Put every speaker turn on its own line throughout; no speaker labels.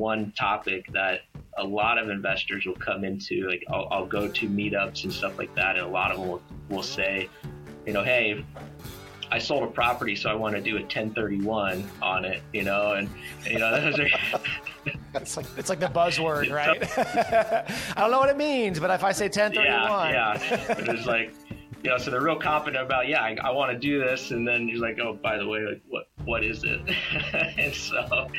one topic that a lot of investors will come into. Like I'll, I'll go to meetups and stuff like that, and a lot of them will, will say, you know, hey, I sold a property, so I want to do a 1031 on it, you know, and, you know,
it's like it's like the buzzword, right? I don't know what it means, but if I say 1031,
yeah, yeah, it was like, you know, so they're real confident about, yeah, I, I want to do this, and then you're like, oh, by the way, like, what what is it? and so,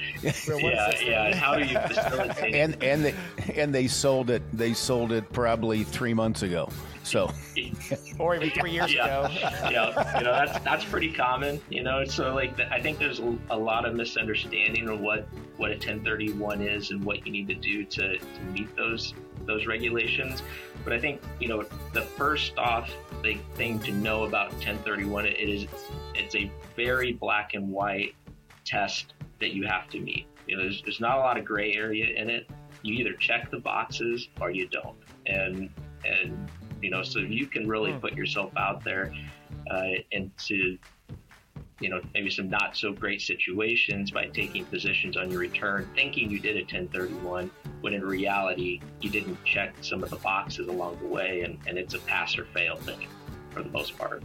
yeah, yeah, how do you facilitate?
And and they and they sold it. They sold it probably three months ago. So,
or even three years
yeah,
ago.
yeah, you know that's that's pretty common. You know, so like I think there's a lot of misunderstanding of what what a 1031 is and what you need to do to, to meet those those regulations. But I think you know the first off the thing to know about 1031 it is it's a very black and white test that you have to meet. You know, there's, there's not a lot of gray area in it. You either check the boxes or you don't, and and you know, so you can really hmm. put yourself out there uh, into you know, maybe some not so great situations by taking positions on your return, thinking you did a 1031, when in reality, you didn't check some of the boxes along the way, and, and it's a pass or fail thing for the most part.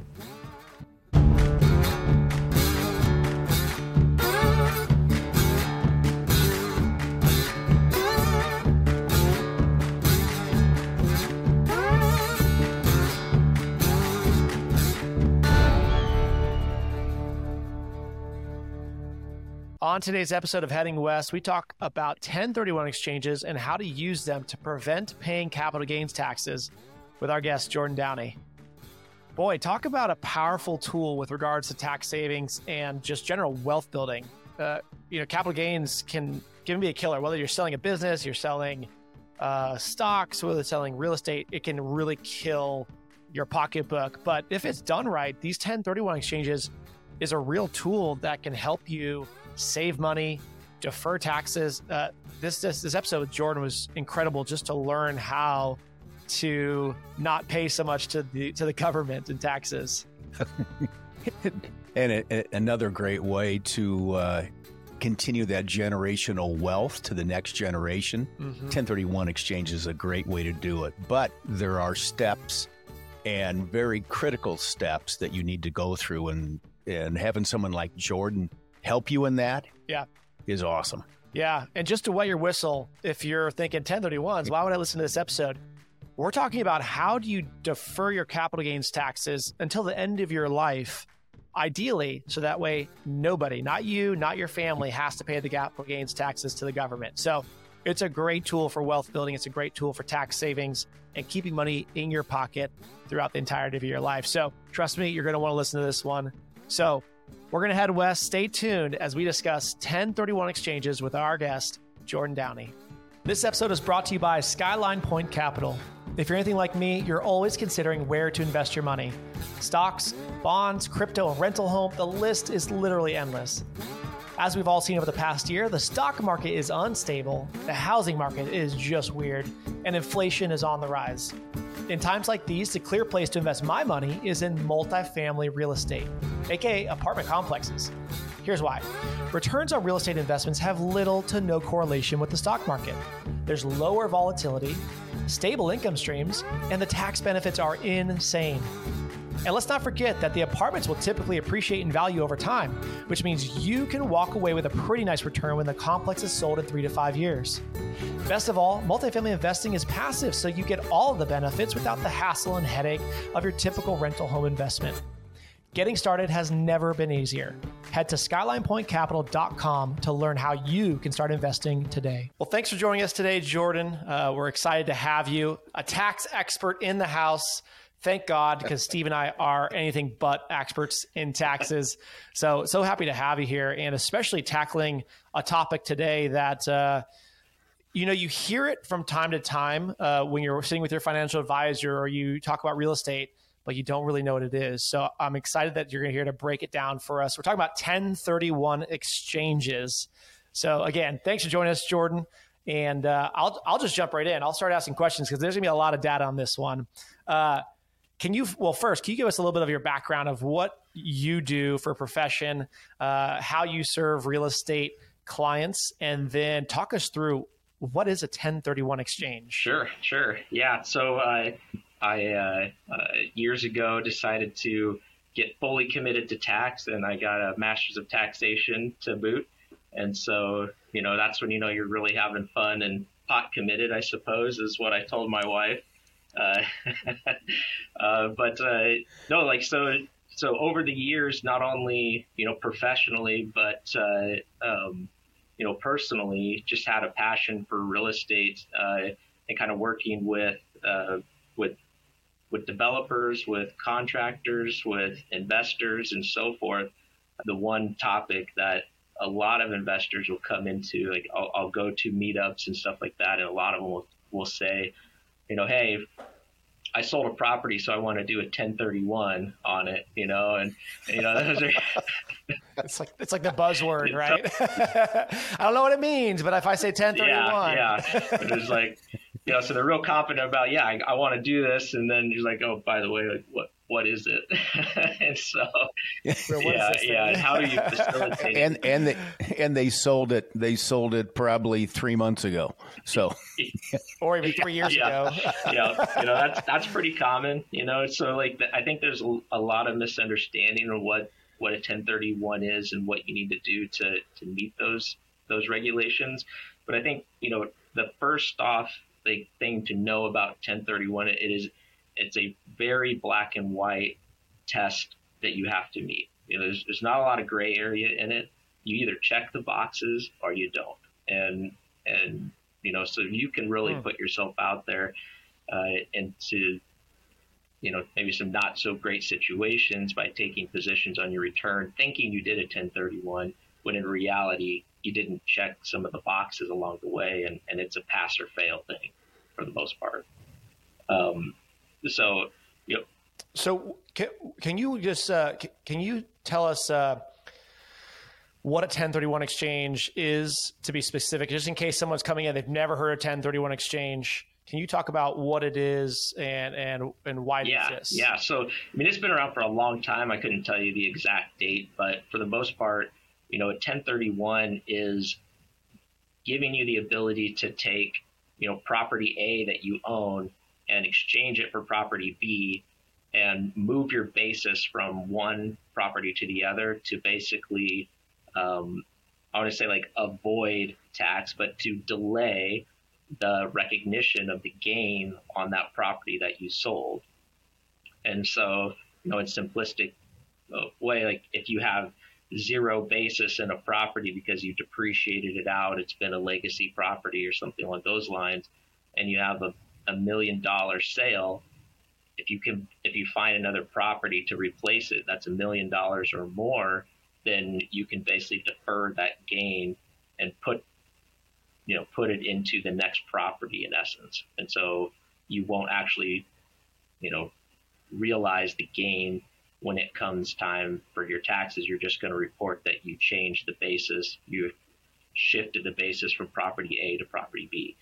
On today's episode of Heading West, we talk about 1031 exchanges and how to use them to prevent paying capital gains taxes with our guest, Jordan Downey. Boy, talk about a powerful tool with regards to tax savings and just general wealth building. Uh, you know, capital gains can, can be a killer. Whether you're selling a business, you're selling uh, stocks, whether selling real estate, it can really kill your pocketbook. But if it's done right, these 1031 exchanges is a real tool that can help you save money, defer taxes. Uh, this, this this episode with Jordan was incredible just to learn how to not pay so much to the to the government in taxes.
and a, a, another great way to uh, continue that generational wealth to the next generation. Mm-hmm. 1031 exchange is a great way to do it, but there are steps and very critical steps that you need to go through and and having someone like Jordan help you in that
yeah.
is awesome.
Yeah and just to wet your whistle if you're thinking 1031s why would i listen to this episode? We're talking about how do you defer your capital gains taxes until the end of your life ideally so that way nobody not you not your family has to pay the capital gains taxes to the government. So it's a great tool for wealth building. It's a great tool for tax savings and keeping money in your pocket throughout the entirety of your life. So trust me you're going to want to listen to this one. So we're going to head west. Stay tuned as we discuss 1031 exchanges with our guest, Jordan Downey. This episode is brought to you by Skyline Point Capital. If you're anything like me, you're always considering where to invest your money. Stocks, bonds, crypto, rental home, the list is literally endless. As we've all seen over the past year, the stock market is unstable, the housing market is just weird, and inflation is on the rise. In times like these, the clear place to invest my money is in multifamily real estate, aka apartment complexes. Here's why returns on real estate investments have little to no correlation with the stock market. There's lower volatility, stable income streams, and the tax benefits are insane. And let's not forget that the apartments will typically appreciate in value over time, which means you can walk away with a pretty nice return when the complex is sold in three to five years. Best of all, multifamily investing is passive, so you get all of the benefits without the hassle and headache of your typical rental home investment. Getting started has never been easier. Head to skylinepointcapital.com to learn how you can start investing today. Well, thanks for joining us today, Jordan. Uh, we're excited to have you, a tax expert in the house. Thank God, because Steve and I are anything but experts in taxes. So, so happy to have you here, and especially tackling a topic today that. Uh, you know, you hear it from time to time uh, when you're sitting with your financial advisor or you talk about real estate, but you don't really know what it is. So I'm excited that you're here to break it down for us. We're talking about 1031 exchanges. So again, thanks for joining us, Jordan. And uh, I'll I'll just jump right in. I'll start asking questions because there's gonna be a lot of data on this one. Uh, can you, well, first, can you give us a little bit of your background of what you do for profession, uh, how you serve real estate clients, and then talk us through what is a 1031 exchange.
Sure, sure, yeah. So uh, I uh, years ago decided to get fully committed to tax, and I got a master's of taxation to boot. And so, you know, that's when you know you're really having fun and pot committed, I suppose, is what I told my wife. Uh, uh, but uh, no, like so. So over the years, not only you know professionally, but uh, um, you know personally, just had a passion for real estate and kind of working with with with developers, with contractors, with investors, and so forth. The one topic that a lot of investors will come into, like I'll, I'll go to meetups and stuff like that, and a lot of them will, will say, you know, hey, I sold a property, so I want to do a 1031 on it, you know, and you know, those are.
it's like it's like the buzzword, right? I don't know what it means, but if I say 1031,
yeah, yeah, it's like you know, so they're real confident about, yeah, I, I want to do this, and then you're like, oh, by the way, like, what what is it? and so, yeah, yeah, and how do you facilitate?
and and they and they sold it. They sold it probably three months ago. So,
or even three years
yeah,
ago.
yeah, you know that's that's pretty common. You know, so like I think there's a lot of misunderstanding of what what a 1031 is and what you need to do to to meet those those regulations. But I think you know the first off the thing to know about 1031. It is it's a very black and white test that you have to meet. You know, there's, there's not a lot of gray area in it. You either check the boxes or you don't. And and you know, so you can really hmm. put yourself out there uh, into you know maybe some not so great situations by taking positions on your return, thinking you did a 1031 when in reality you didn't check some of the boxes along the way, and, and it's a pass or fail thing for the most part. Um, so, you know,
so can, can you just uh, can you tell us uh, what a 1031 exchange is to be specific, just in case someone's coming in they've never heard of 1031 exchange? Can you talk about what it is and and and why it
yeah,
exists?
Yeah, so I mean, it's been around for a long time. I couldn't tell you the exact date, but for the most part, you know, a 1031 is giving you the ability to take, you know, property A that you own and exchange it for property B and move your basis from one property to the other to basically, um, I want to say like avoid tax, but to delay the recognition of the gain on that property that you sold. And so, you know, in simplistic uh, way, like if you have zero basis in a property because you depreciated it out, it's been a legacy property or something along those lines, and you have a, a million dollar sale, if you can if you find another property to replace it that's a million dollars or more, then you can basically defer that gain and put you know put it into the next property in essence. And so you won't actually you know realize the gain when it comes time for your taxes, you're just going to report that you changed the basis, you shifted the basis from property A to property B.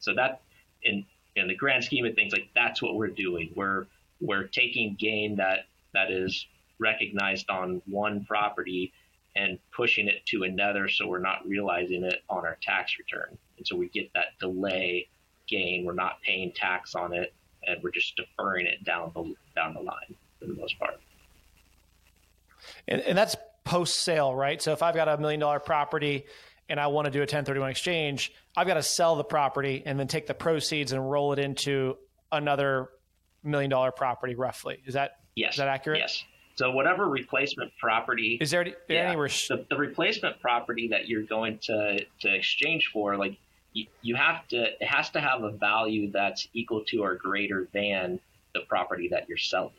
So that in in the grand scheme of things, like that's what we're doing. We're we're taking gain that that is recognized on one property and pushing it to another so we're not realizing it on our tax return. And so we get that delay gain. We're not paying tax on it and we're just deferring it down the down the line for the most part.
And, and that's post sale, right? So if I've got a million dollar property and I want to do a 1031 exchange, I've got to sell the property and then take the proceeds and roll it into another million dollar property roughly. Is that
yes.
is that accurate?
Yes. So whatever replacement property
is there any, yeah, any res-
the, the, replacement property that you're going to, to exchange for, like you, you have to it has to have a value that's equal to or greater than the property that you're selling.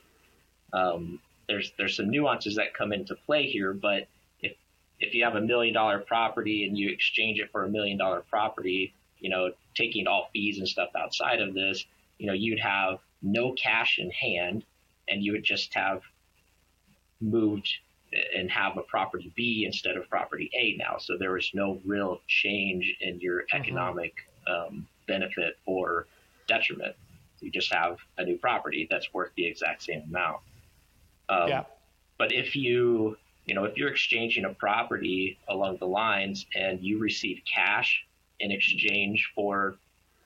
Um, there's there's some nuances that come into play here, but if if you have a million dollar property and you exchange it for a million dollar property, you know, taking all fees and stuff outside of this, you know, you'd have no cash in hand and you would just have moved and have a property B instead of property A now. So there is no real change in your mm-hmm. economic um, benefit or detriment. You just have a new property that's worth the exact same amount. Um, yeah. But if you you know, if you're exchanging a property along the lines and you receive cash in exchange for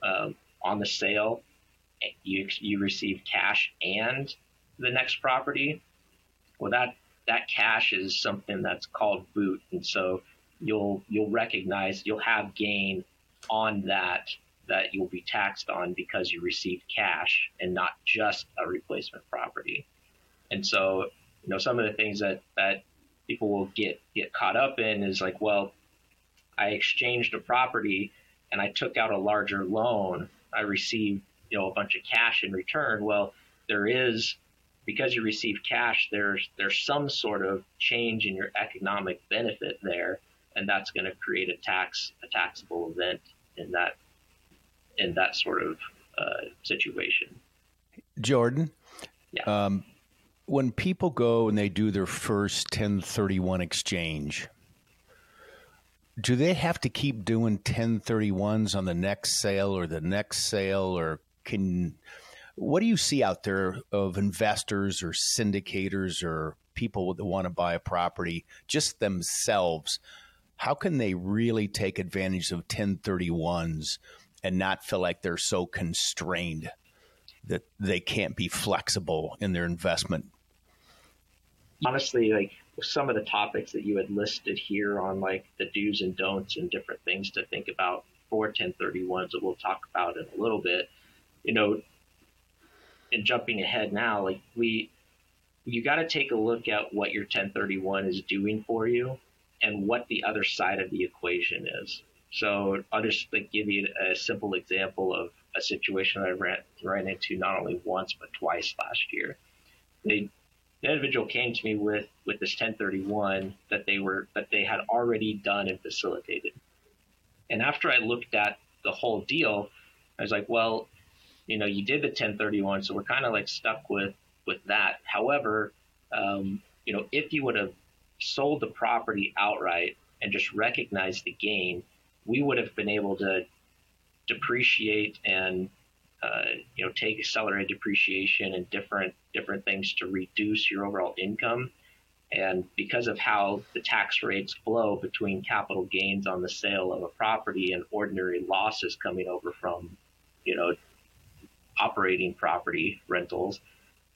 um, on the sale, you you receive cash and the next property. Well, that that cash is something that's called boot, and so you'll you'll recognize you'll have gain on that that you'll be taxed on because you received cash and not just a replacement property. And so, you know, some of the things that that people will get get caught up in is like, well, I exchanged a property and I took out a larger loan. I received, you know, a bunch of cash in return. Well, there is because you receive cash, there's there's some sort of change in your economic benefit there, and that's going to create a tax a taxable event in that in that sort of uh, situation.
Jordan, yeah. Um, when people go and they do their first 1031 exchange, do they have to keep doing 1031s on the next sale or the next sale or can what do you see out there of investors or syndicators or people that want to buy a property just themselves? How can they really take advantage of 1031s and not feel like they're so constrained that they can't be flexible in their investment?
Honestly, like some of the topics that you had listed here on like the do's and don'ts and different things to think about for 1031s that we'll talk about in a little bit, you know, and jumping ahead now, like we, you got to take a look at what your 1031 is doing for you and what the other side of the equation is. So I'll just like give you a simple example of a situation I ran, ran into not only once but twice last year. They the individual came to me with with this 1031 that they were that they had already done and facilitated. And after I looked at the whole deal, I was like, well, you know, you did the 1031, so we're kind of like stuck with with that. However, um, you know, if you would have sold the property outright and just recognized the gain, we would have been able to depreciate and uh, you know, take accelerated depreciation and different different things to reduce your overall income. And because of how the tax rates flow between capital gains on the sale of a property and ordinary losses coming over from, you know, operating property rentals,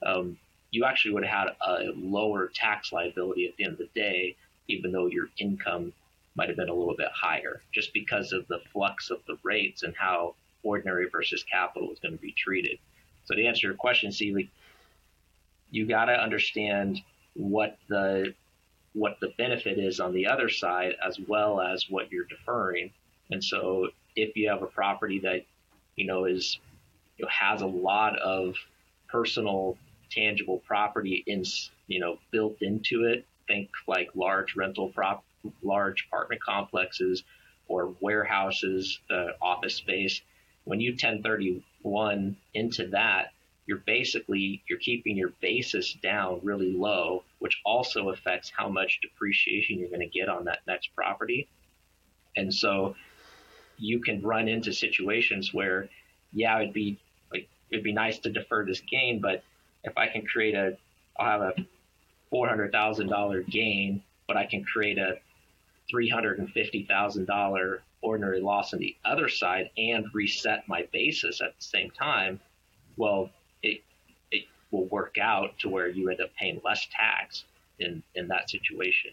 um, you actually would have had a lower tax liability at the end of the day, even though your income might have been a little bit higher, just because of the flux of the rates and how ordinary versus capital is going to be treated. So to answer your question, Seeley, you got to understand what the what the benefit is on the other side as well as what you're deferring. And so if you have a property that you know is you know, has a lot of personal tangible property in you know built into it, think like large rental prop large apartment complexes or warehouses, uh, office space when you 1031 into that, you're basically you're keeping your basis down really low, which also affects how much depreciation you're going to get on that next property. And so you can run into situations where, yeah, it'd be it'd be nice to defer this gain, but if I can create a, I'll have a four hundred thousand dollar gain, but I can create a three hundred and fifty thousand dollar ordinary loss on the other side and reset my basis at the same time, well, it it will work out to where you end up paying less tax in in that situation.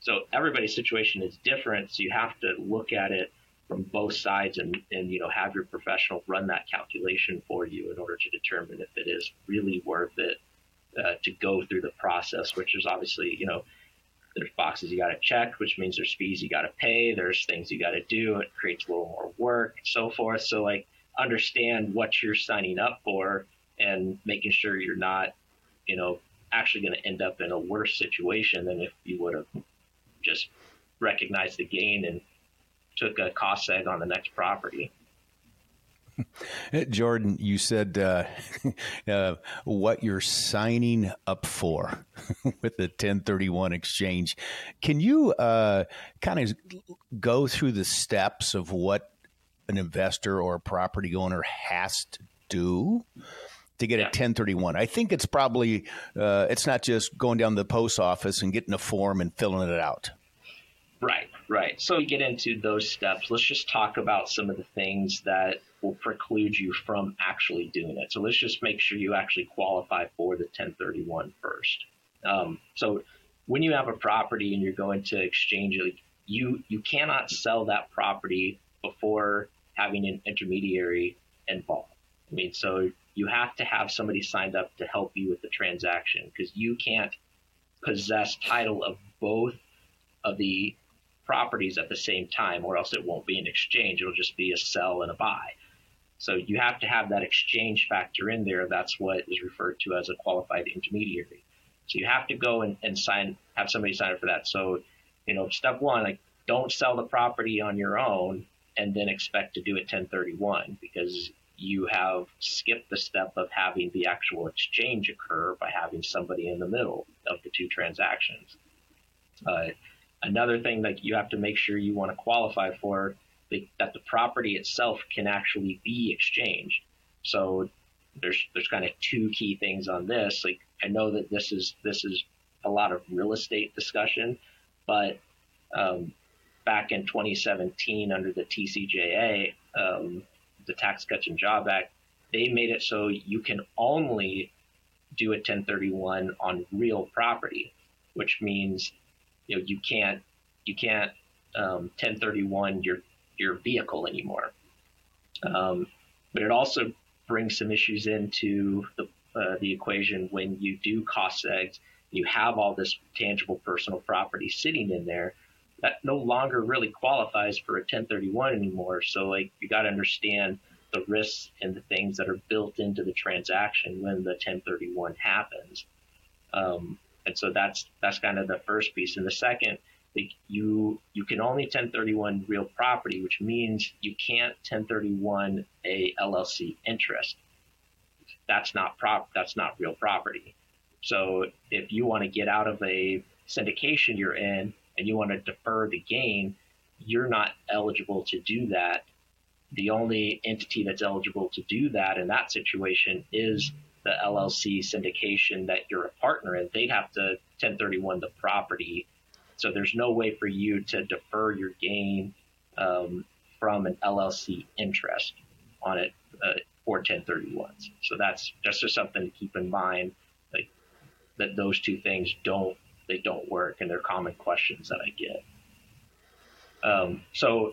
So everybody's situation is different, so you have to look at it from both sides and and you know have your professional run that calculation for you in order to determine if it is really worth it uh, to go through the process, which is obviously you know there's boxes you got to check, which means there's fees you got to pay. There's things you got to do. It creates a little more work, so forth. So like understand what you're signing up for and making sure you're not, you know, actually going to end up in a worse situation than if you would have just recognized the gain and took a cost seg on the next property.
Jordan, you said uh, uh, what you're signing up for with the 1031 exchange. Can you uh, kind of go through the steps of what an investor or a property owner has to do to get yeah. a 1031. I think it's probably uh, it's not just going down to the post office and getting a form and filling it out.
Right, right. So we get into those steps. Let's just talk about some of the things that will preclude you from actually doing it. So let's just make sure you actually qualify for the 1031 first. Um, so when you have a property and you're going to exchange it, you you cannot sell that property before having an intermediary involved. I mean, so you have to have somebody signed up to help you with the transaction because you can't possess title of both of the properties at the same time, or else it won't be an exchange. It'll just be a sell and a buy. So you have to have that exchange factor in there. That's what is referred to as a qualified intermediary. So you have to go and, and sign, have somebody sign up for that. So, you know, step one, like don't sell the property on your own and then expect to do it 1031 because you have skipped the step of having the actual exchange occur by having somebody in the middle of the two transactions. Uh, another thing that you have to make sure you want to qualify for that the property itself can actually be exchanged. So there's there's kind of two key things on this. Like I know that this is this is a lot of real estate discussion, but um, back in 2017 under the TCJA, um, the Tax Cuts and Job Act, they made it so you can only do a 1031 on real property, which means you know you can't you can't um, 1031 your your vehicle anymore. Um, but it also brings some issues into the uh, the equation when you do cost segs. You have all this tangible personal property sitting in there that no longer really qualifies for a 1031 anymore. So like you got to understand the risks and the things that are built into the transaction when the 1031 happens. Um, and so that's that's kind of the first piece. And the second, you you can only 1031 real property, which means you can't 1031 a LLC interest. That's not prop. That's not real property. So if you want to get out of a syndication you're in and you want to defer the gain, you're not eligible to do that. The only entity that's eligible to do that in that situation is the LLC syndication that you're a partner in. They'd have to 1031 the property. So there's no way for you to defer your gain um, from an LLC interest on it uh, or 1031s. So that's just something to keep in mind, like that those two things don't they don't work, and they're common questions that I get. Um, so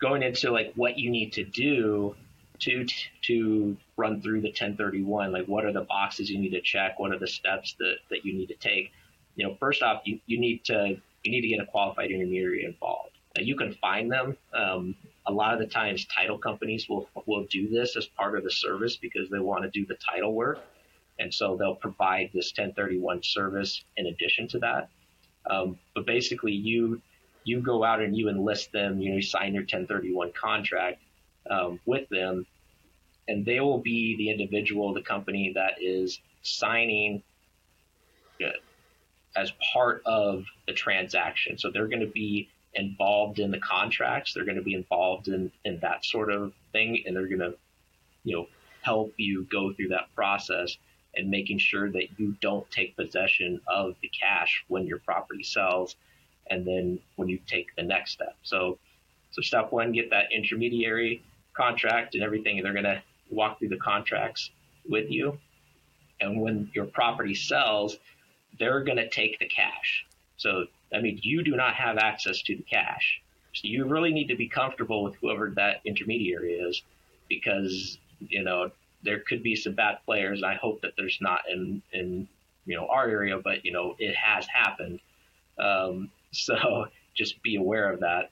going into like what you need to do to to run through the 1031, like what are the boxes you need to check, what are the steps that, that you need to take. You know, first off, you, you need to you need to get a qualified intermediary involved. Now you can find them. Um, a lot of the times, title companies will will do this as part of the service because they want to do the title work. And so they'll provide this 1031 service in addition to that. Um, but basically, you you go out and you enlist them. You know, you sign your 1031 contract um, with them, and they will be the individual, the company that is signing as part of the transaction. So they're going to be involved in the contracts. They're going to be involved in in that sort of thing, and they're going to you know help you go through that process and making sure that you don't take possession of the cash when your property sells and then when you take the next step. So so step one, get that intermediary contract and everything. They're gonna walk through the contracts with you. And when your property sells, they're gonna take the cash. So I mean you do not have access to the cash. So you really need to be comfortable with whoever that intermediary is because, you know, there could be some bad players. I hope that there's not in in you know our area, but you know it has happened. Um, so just be aware of that.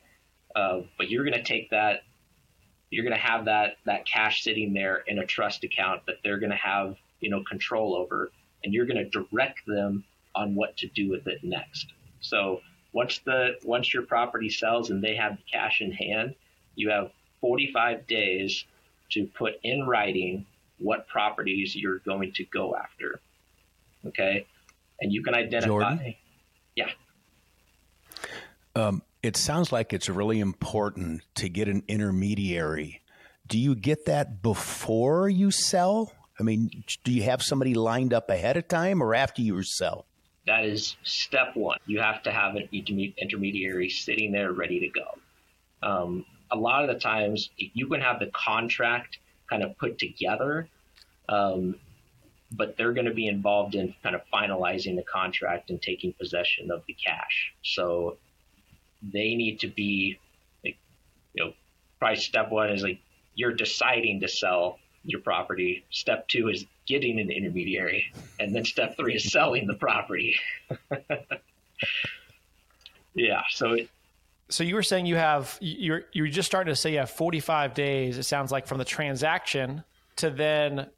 Uh, but you're going to take that. You're going to have that that cash sitting there in a trust account that they're going to have you know control over, and you're going to direct them on what to do with it next. So once the once your property sells and they have the cash in hand, you have 45 days to put in writing what properties you're going to go after. Okay. And you can identify. Jordan? Yeah.
Um, it sounds like it's really important to get an intermediary. Do you get that before you sell I mean, do you have somebody lined up ahead of time or after you sell?
That is step one. You have to have an intermediary sitting there ready to go. Um, a lot of the times, you can have the contract kind of put together, um, but they're going to be involved in kind of finalizing the contract and taking possession of the cash. So they need to be, like, you know, probably step one is like you're deciding to sell your property. Step two is getting an intermediary, and then step three is selling the property. yeah. So. It,
so you were saying you have you're you're just starting to say you have 45 days. It sounds like from the transaction to then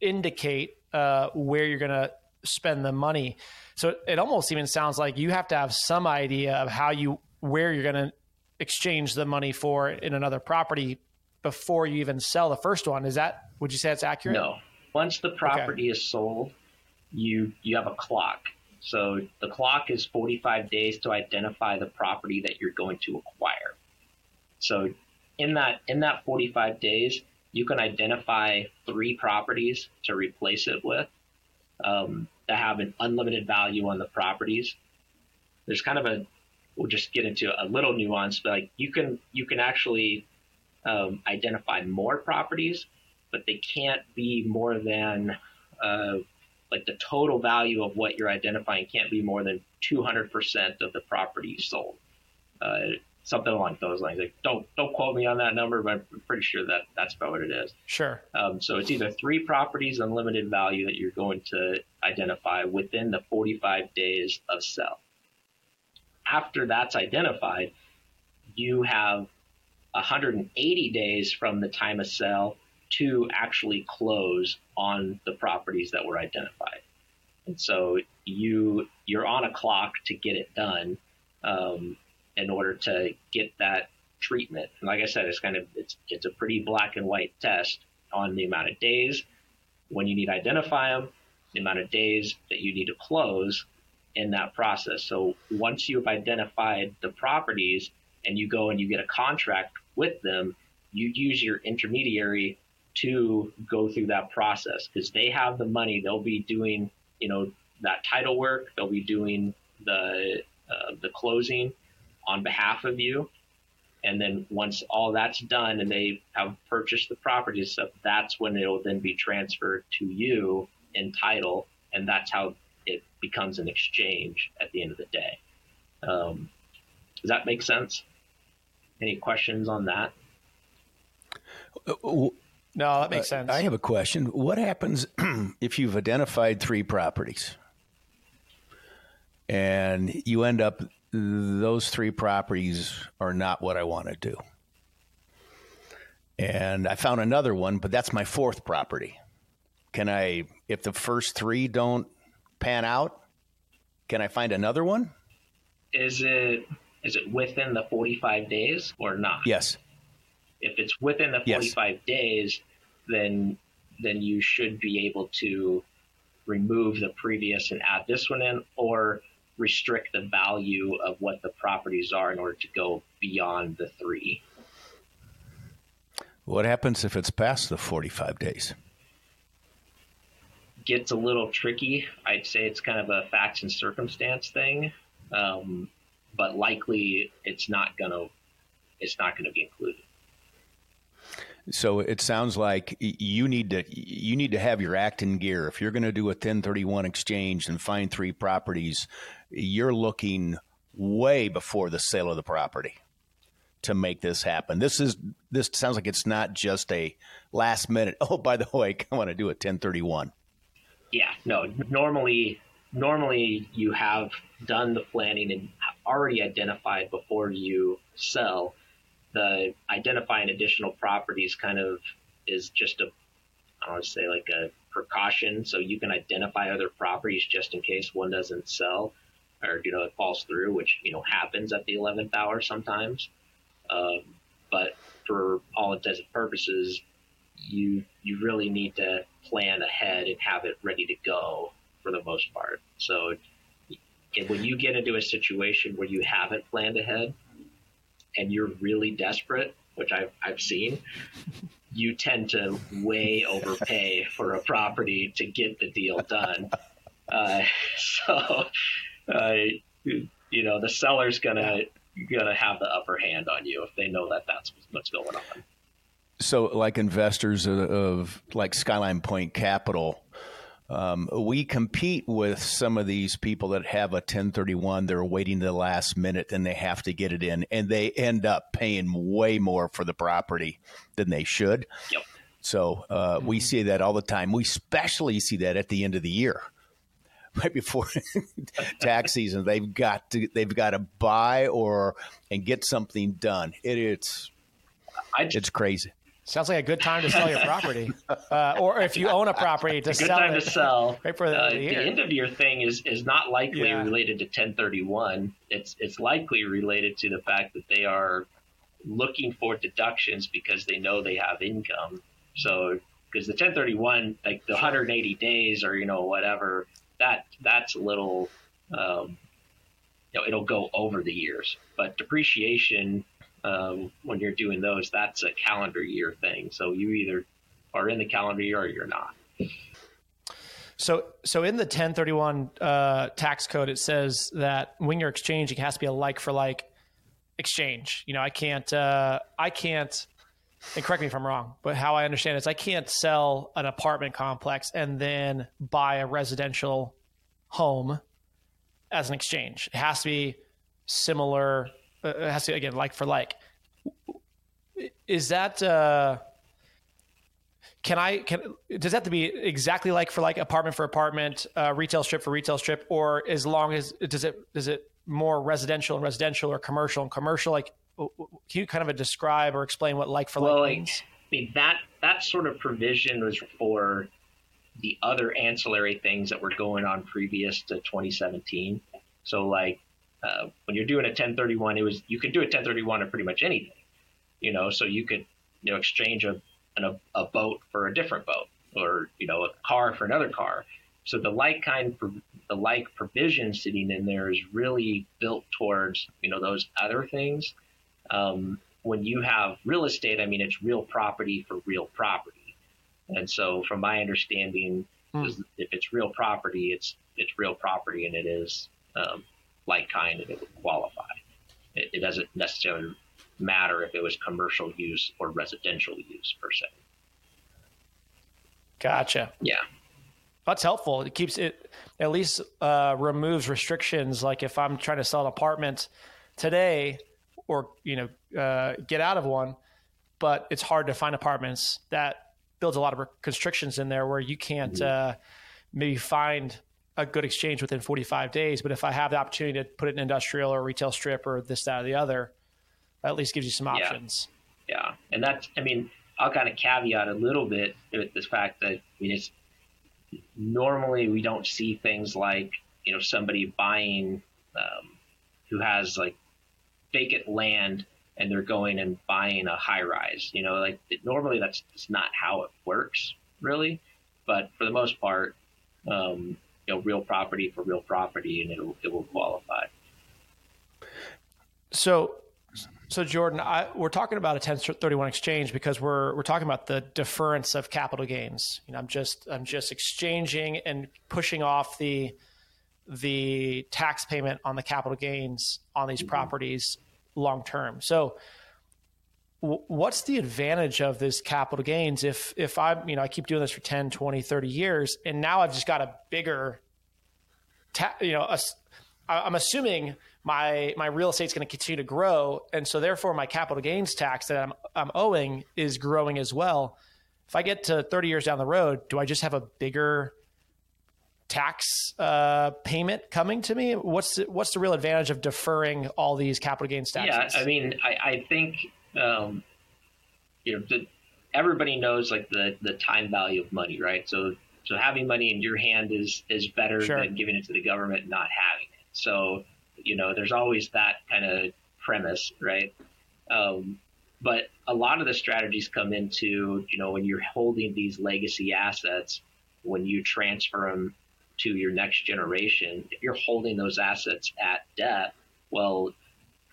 indicate uh, where you're going to spend the money. So it almost even sounds like you have to have some idea of how you where you're going to exchange the money for in another property before you even sell the first one. Is that would you say that's accurate?
No. Once the property okay. is sold, you you have a clock. So the clock is 45 days to identify the property that you're going to acquire. So in that in that 45 days, you can identify three properties to replace it with um, that have an unlimited value on the properties. There's kind of a we'll just get into a little nuance, but like you can you can actually um, identify more properties, but they can't be more than uh, like the total value of what you're identifying can't be more than 200% of the property sold. Uh, something along those lines. Like, don't don't quote me on that number, but I'm pretty sure that that's about what it is.
Sure.
Um, so it's either three properties, unlimited value that you're going to identify within the 45 days of sell. After that's identified, you have 180 days from the time of sale to actually close on the properties that were identified. And so you you're on a clock to get it done um, in order to get that treatment. And like I said, it's kind of it's it's a pretty black and white test on the amount of days when you need to identify them, the amount of days that you need to close in that process. So once you've identified the properties and you go and you get a contract with them, you use your intermediary to go through that process because they have the money. They'll be doing, you know, that title work. They'll be doing the uh, the closing on behalf of you. And then once all that's done and they have purchased the property and stuff, that's when it'll then be transferred to you in title. And that's how it becomes an exchange at the end of the day. Um, does that make sense? Any questions on that?
No, that makes sense.
I have a question. What happens if you've identified three properties and you end up, those three properties are not what I want to do? And I found another one, but that's my fourth property. Can I, if the first three don't pan out, can I find another one?
Is it is it within the 45 days or not?
Yes.
If it's within the 45 yes. days, then then you should be able to remove the previous and add this one in or restrict the value of what the properties are in order to go beyond the 3.
What happens if it's past the 45 days?
Gets a little tricky. I'd say it's kind of a facts and circumstance thing. Um, but likely it's not going to it's not going to be included.
So it sounds like you need to you need to have your act in gear. If you're going to do a 1031 exchange and find three properties, you're looking way before the sale of the property to make this happen. This is this sounds like it's not just a last minute. Oh, by the way, I want to do a 1031.
Yeah, no. Normally, normally you have done the planning and already identified before you sell. The identifying additional properties kind of is just a, I want to say like a precaution. So you can identify other properties just in case one doesn't sell or, you know, it falls through, which, you know, happens at the 11th hour sometimes. Um, but for all intents and purposes, you, you really need to plan ahead and have it ready to go for the most part. So when you get into a situation where you haven't planned ahead and you're really desperate, which I've, I've seen, you tend to way overpay for a property to get the deal done. Uh, so, uh, you know, the seller's gonna gonna have the upper hand on you if they know that that's what's going on.
So, like investors of, of like Skyline Point Capital, um, we compete with some of these people that have a 1031. They're waiting the last minute and they have to get it in, and they end up paying way more for the property than they should.
Yep.
So uh, mm-hmm. we see that all the time. We especially see that at the end of the year, right before tax season. They've got to they've got to buy or and get something done. It, it's just, it's crazy.
Sounds like a good time to sell your property, uh, or if you own a property to
a
sell.
Good time
it,
to sell.
Right for the,
uh,
the,
the end of year thing is is not likely yeah. related to 1031. It's it's likely related to the fact that they are looking for deductions because they know they have income. So because the 1031, like the 180 days or you know whatever, that that's a little, um, you know, it'll go over the years. But depreciation um, when you're doing those, that's a calendar year thing. So you either are in the calendar year or you're not.
So, so in the 1031 uh, tax code, it says that when you're exchanging, it has to be a like for like exchange. You know, I can't, uh, I can't, and correct me if I'm wrong, but how I understand it is I can't sell an apartment complex and then buy a residential home as an exchange. It has to be similar uh, it has to again like for like. Is that uh, can I can does that have to be exactly like for like apartment for apartment, uh, retail strip for retail strip, or as long as does it does it more residential and residential or commercial and commercial? Like, can you kind of describe or explain what like for
well,
like means?
I mean that that sort of provision was for the other ancillary things that were going on previous to 2017. So like uh, when you're doing a 1031, it was you could do a 1031 on pretty much anything, you know. So you could you know exchange a a, a boat for a different boat, or you know a car for another car. So the like kind the like provision sitting in there is really built towards you know those other things. Um, when you have real estate, I mean it's real property for real property, and so from my understanding, hmm. if it's real property, it's it's real property, and it is um, like kind and it would qualify. It, it doesn't necessarily matter if it was commercial use or residential use per se.
Gotcha.
Yeah.
That's helpful. It keeps it at least uh, removes restrictions. Like if I'm trying to sell an apartment today, or you know, uh, get out of one, but it's hard to find apartments. That builds a lot of constrictions in there where you can't mm-hmm. uh, maybe find a good exchange within 45 days. But if I have the opportunity to put it in industrial or retail strip or this, that, or the other, that at least gives you some options.
Yeah. yeah. And that's, I mean, I'll kind of caveat a little bit with the fact that, I mean, it's normally we don't see things like, you know, somebody buying um, who has like vacant land and they're going and buying a high rise. You know, like normally that's, that's not how it works, really. But for the most part, um, you know real property for real property, and it'll it will qualify.
So, so Jordan, I, we're talking about a 1031 exchange because we're we're talking about the deference of capital gains. You know, I'm just I'm just exchanging and pushing off the the tax payment on the capital gains on these mm-hmm. properties long term. So what's the advantage of this capital gains if if i you know i keep doing this for 10 20 30 years and now i've just got a bigger ta- you know a, i'm assuming my my real estate's going to continue to grow and so therefore my capital gains tax that i'm i'm owing is growing as well if i get to 30 years down the road do i just have a bigger tax uh, payment coming to me what's the, what's the real advantage of deferring all these capital gains taxes
yeah i mean i, I think um, you know, the, everybody knows like the the time value of money, right? So so having money in your hand is is better sure. than giving it to the government and not having it. So you know, there's always that kind of premise, right? Um, but a lot of the strategies come into you know when you're holding these legacy assets, when you transfer them to your next generation, if you're holding those assets at debt, well,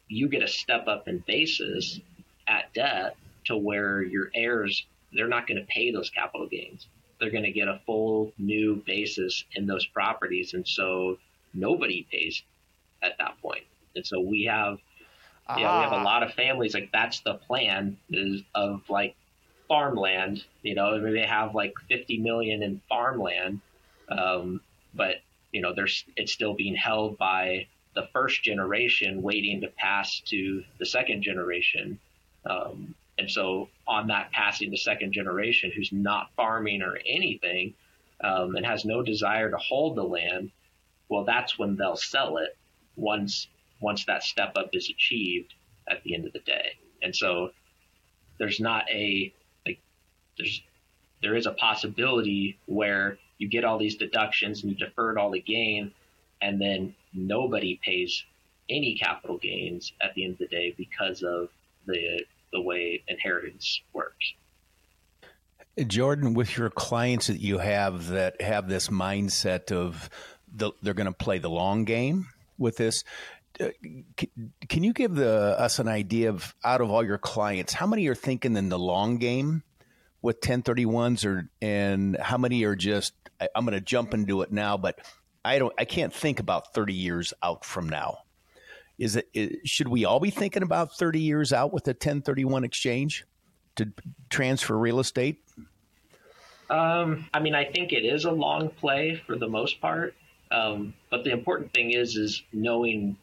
you get a step up in basis at debt to where your heirs they're not going to pay those capital gains. They're going to get a full new basis in those properties, and so nobody pays at that point. And so we have, yeah, we have a ah. lot of families like that's the plan is of like farmland. You know, they have like 50 million in farmland, um, but you know, there's it's still being held by the first generation, waiting to pass to the second generation. Um, and so, on that passing to second generation, who's not farming or anything, um, and has no desire to hold the land, well, that's when they'll sell it once once that step up is achieved at the end of the day. And so, there's not a like there's there is a possibility where you get all these deductions and you deferred all the gain, and then nobody pays any capital gains at the end of the day because of the the way inheritance works.
Jordan, with your clients that you have that have this mindset of the, they're going to play the long game with this, uh, can you give the, us an idea of out of all your clients, how many are thinking in the long game with 1031s, or and how many are just I, I'm going to jump into it now, but I don't, I can't think about 30 years out from now. Is it, is, should we all be thinking about 30 years out with a 1031 exchange to transfer real estate?
Um, I mean, I think it is a long play for the most part. Um, but the important thing is, is knowing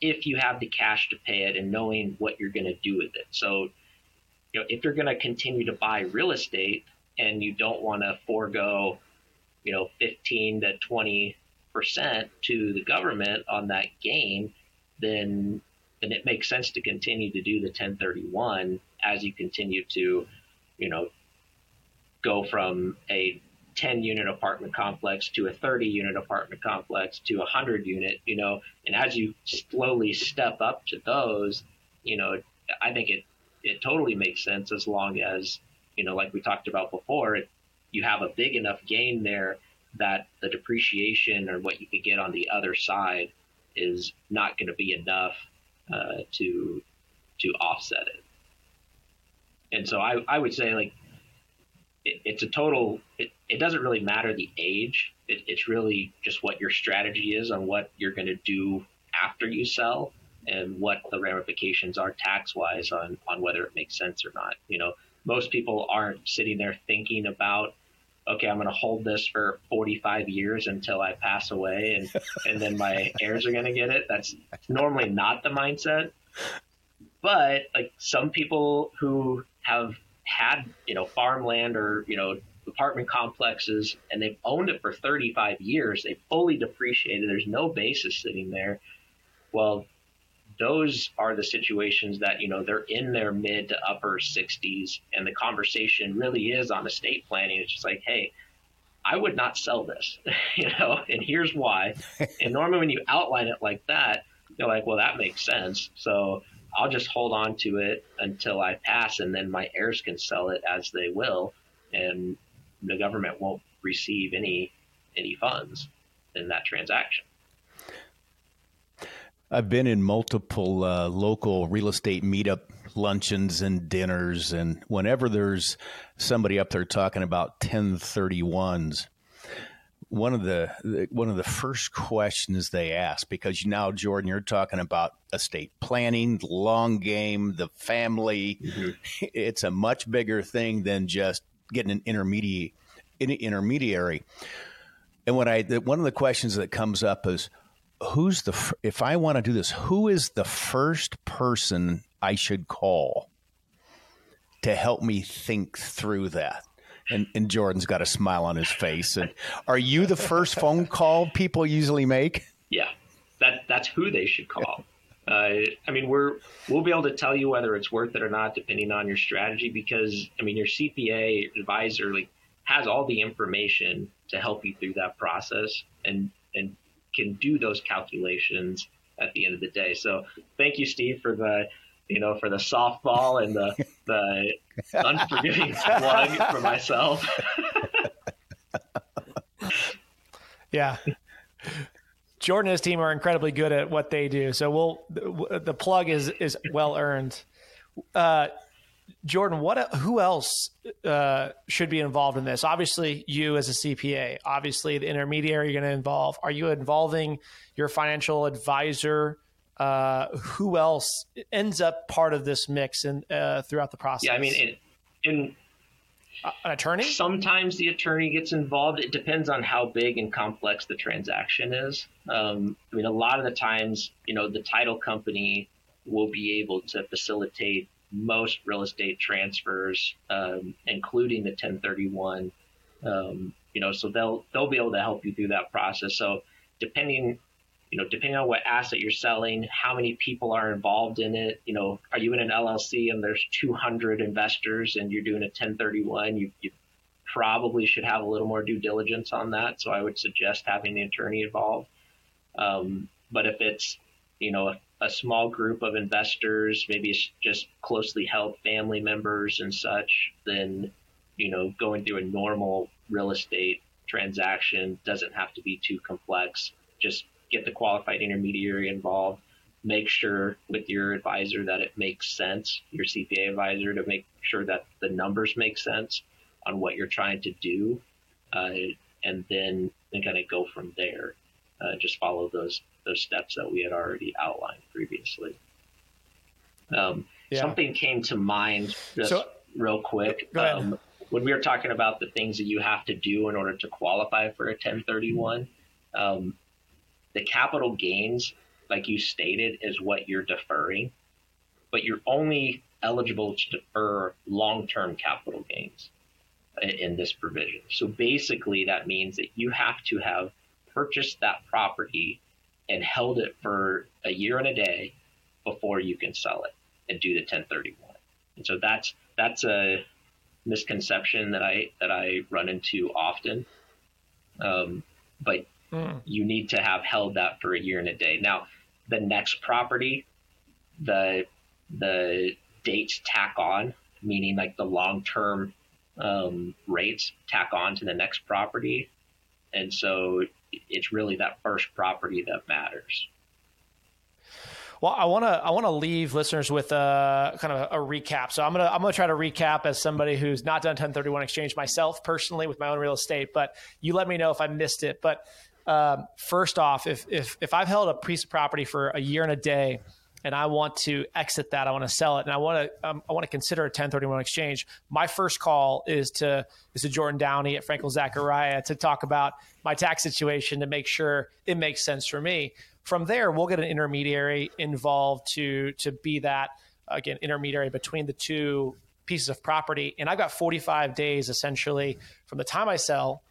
if you have the cash to pay it and knowing what you're going to do with it. So, you know, if you're going to continue to buy real estate and you don't want to forego, you know, 15 to 20 percent to the government on that gain, then then it makes sense to continue to do the 1031 as you continue to, you know, go from a 10 unit apartment complex to a 30 unit apartment complex to a 100 unit, you know, and as you slowly step up to those, you know, I think it, it totally makes sense as long as, you know, like we talked about before, you have a big enough gain there that the depreciation or what you could get on the other side is not going to be enough uh, to to offset it. And so I, I would say like it, it's a total. It, it doesn't really matter the age. It, it's really just what your strategy is on what you're going to do after you sell and what the ramifications are tax wise on on whether it makes sense or not. You know, most people aren't sitting there thinking about okay, I'm going to hold this for 45 years until I pass away, and and then my heirs are going to get it. That's normally not the mindset. But like some people who have had you know farmland or you know apartment complexes and they've owned it for 35 years, they fully depreciated. There's no basis sitting there. Well, those are the situations that you know they're in their mid to upper 60s and the conversation really is on estate planning. It's just like hey i would not sell this you know and here's why. And normally when you outline it like that they're like well that makes sense. So i'll just hold on to it until i pass and then my heirs can sell it as they will and the government won't receive any any funds in that transaction
I've been in multiple uh, local real estate meetup luncheons and dinners, and whenever there's somebody up there talking about 1031s, one of the one of the first questions they ask because now Jordan, you're talking about estate planning, long game, the family. Mm-hmm. It's a much bigger thing than just getting an intermediate intermediary. And when I one of the questions that comes up is who's the if I want to do this, who is the first person I should call to help me think through that? And, and Jordan's got a smile on his face. And are you the first phone call people usually make?
Yeah, that that's who they should call. Uh, I mean, we're we'll be able to tell you whether it's worth it or not, depending on your strategy. Because I mean, your CPA advisor like has all the information to help you through that process, and and can do those calculations at the end of the day. So thank you, Steve, for the you know for the softball and the the unforgiving plug for myself.
yeah. Jordan and his team are incredibly good at what they do. So we'll the, the plug is is well earned. Uh, Jordan, what who else uh, should be involved in this? Obviously, you as a CPA. Obviously, the intermediary you're going to involve. Are you involving your financial advisor? Uh, who else ends up part of this mix and uh, throughout the process?
Yeah, I mean, it, in
an attorney.
Sometimes the attorney gets involved. It depends on how big and complex the transaction is. Um, I mean, a lot of the times, you know, the title company will be able to facilitate most real estate transfers, um, including the 1031. Um, you know, so they'll they'll be able to help you through that process. So depending, you know, depending on what asset you're selling, how many people are involved in it. You know, are you in an LLC and there's 200 investors and you're doing a 1031? You, you probably should have a little more due diligence on that. So I would suggest having the attorney involved. Um, but if it's you know, a, a small group of investors, maybe just closely held family members and such, then, you know, going through a normal real estate transaction doesn't have to be too complex. Just get the qualified intermediary involved. Make sure with your advisor that it makes sense, your CPA advisor, to make sure that the numbers make sense on what you're trying to do, uh, and then then kind of go from there. Uh, just follow those those steps that we had already outlined previously. Um, yeah. Something came to mind just so, real quick. Um, when we were talking about the things that you have to do in order to qualify for a 1031, um, the capital gains, like you stated, is what you're deferring, but you're only eligible to defer long term capital gains in this provision. So basically, that means that you have to have purchased that property and held it for a year and a day before you can sell it and do the 1031. And so that's that's a misconception that I that I run into often. Um, but mm. you need to have held that for a year and a day. Now, the next property, the the dates tack on, meaning like the long term um, rates tack on to the next property, and so it's really that first property that matters.
Well, I want to I want to leave listeners with a kind of a recap. So I'm gonna I'm gonna try to recap as somebody who's not done 1031 exchange myself personally with my own real estate. But you let me know if I missed it. But um, first off, if if if I've held a piece of property for a year and a day, and I want to exit that, I want to sell it, and I want to um, I want to consider a 1031 exchange. My first call is to is to Jordan Downey at Frankel Zacharia to talk about my tax situation to make sure it makes sense for me. From there, we'll get an intermediary involved to to be that again intermediary between the two pieces of property, and I've got 45 days essentially from the time I sell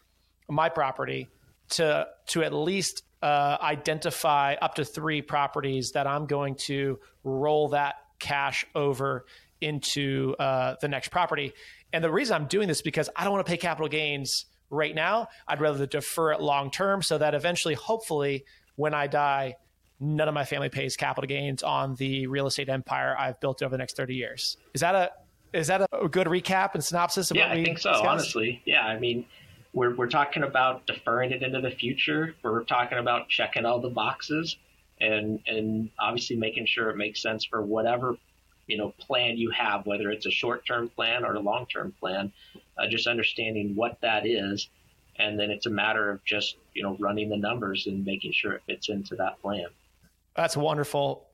my property to to at least uh, identify up to three properties that I'm going to roll that cash over into uh, the next property. And the reason I'm doing this is because I don't want to pay capital gains right now. I'd rather defer it long term so that eventually, hopefully, when I die, none of my family pays capital gains on the real estate empire I've built over the next 30 years. Is that a is that a good recap and synopsis of
yeah,
what we Yeah,
I think so, discussed? honestly. Yeah, I mean, we're, we're talking about deferring it into the future. We're talking about checking all the boxes and, and obviously making sure it makes sense for whatever, you know, plan you have, whether it's a short-term plan or a long-term plan, uh, just understanding what that is. And then it's a matter of just, you know, running the numbers and making sure it fits into that plan.
That's wonderful.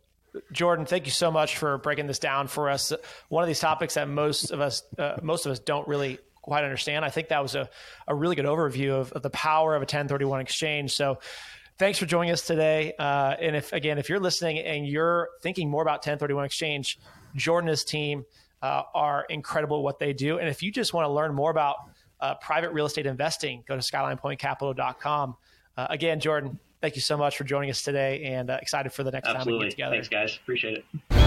Jordan, thank you so much for breaking this down for us. One of these topics that most of us, uh, most of us don't really quite understand. I think that was a, a really good overview of, of the power of a 1031 exchange. So thanks for joining us today. Uh, and if, again, if you're listening and you're thinking more about 1031 exchange, Jordan and his team uh, are incredible what they do. And if you just want to learn more about uh, private real estate investing, go to skylinepointcapital.com. Uh, again, Jordan, thank you so much for joining us today and uh, excited for the next
Absolutely.
time we get together.
Thanks, guys. Appreciate it.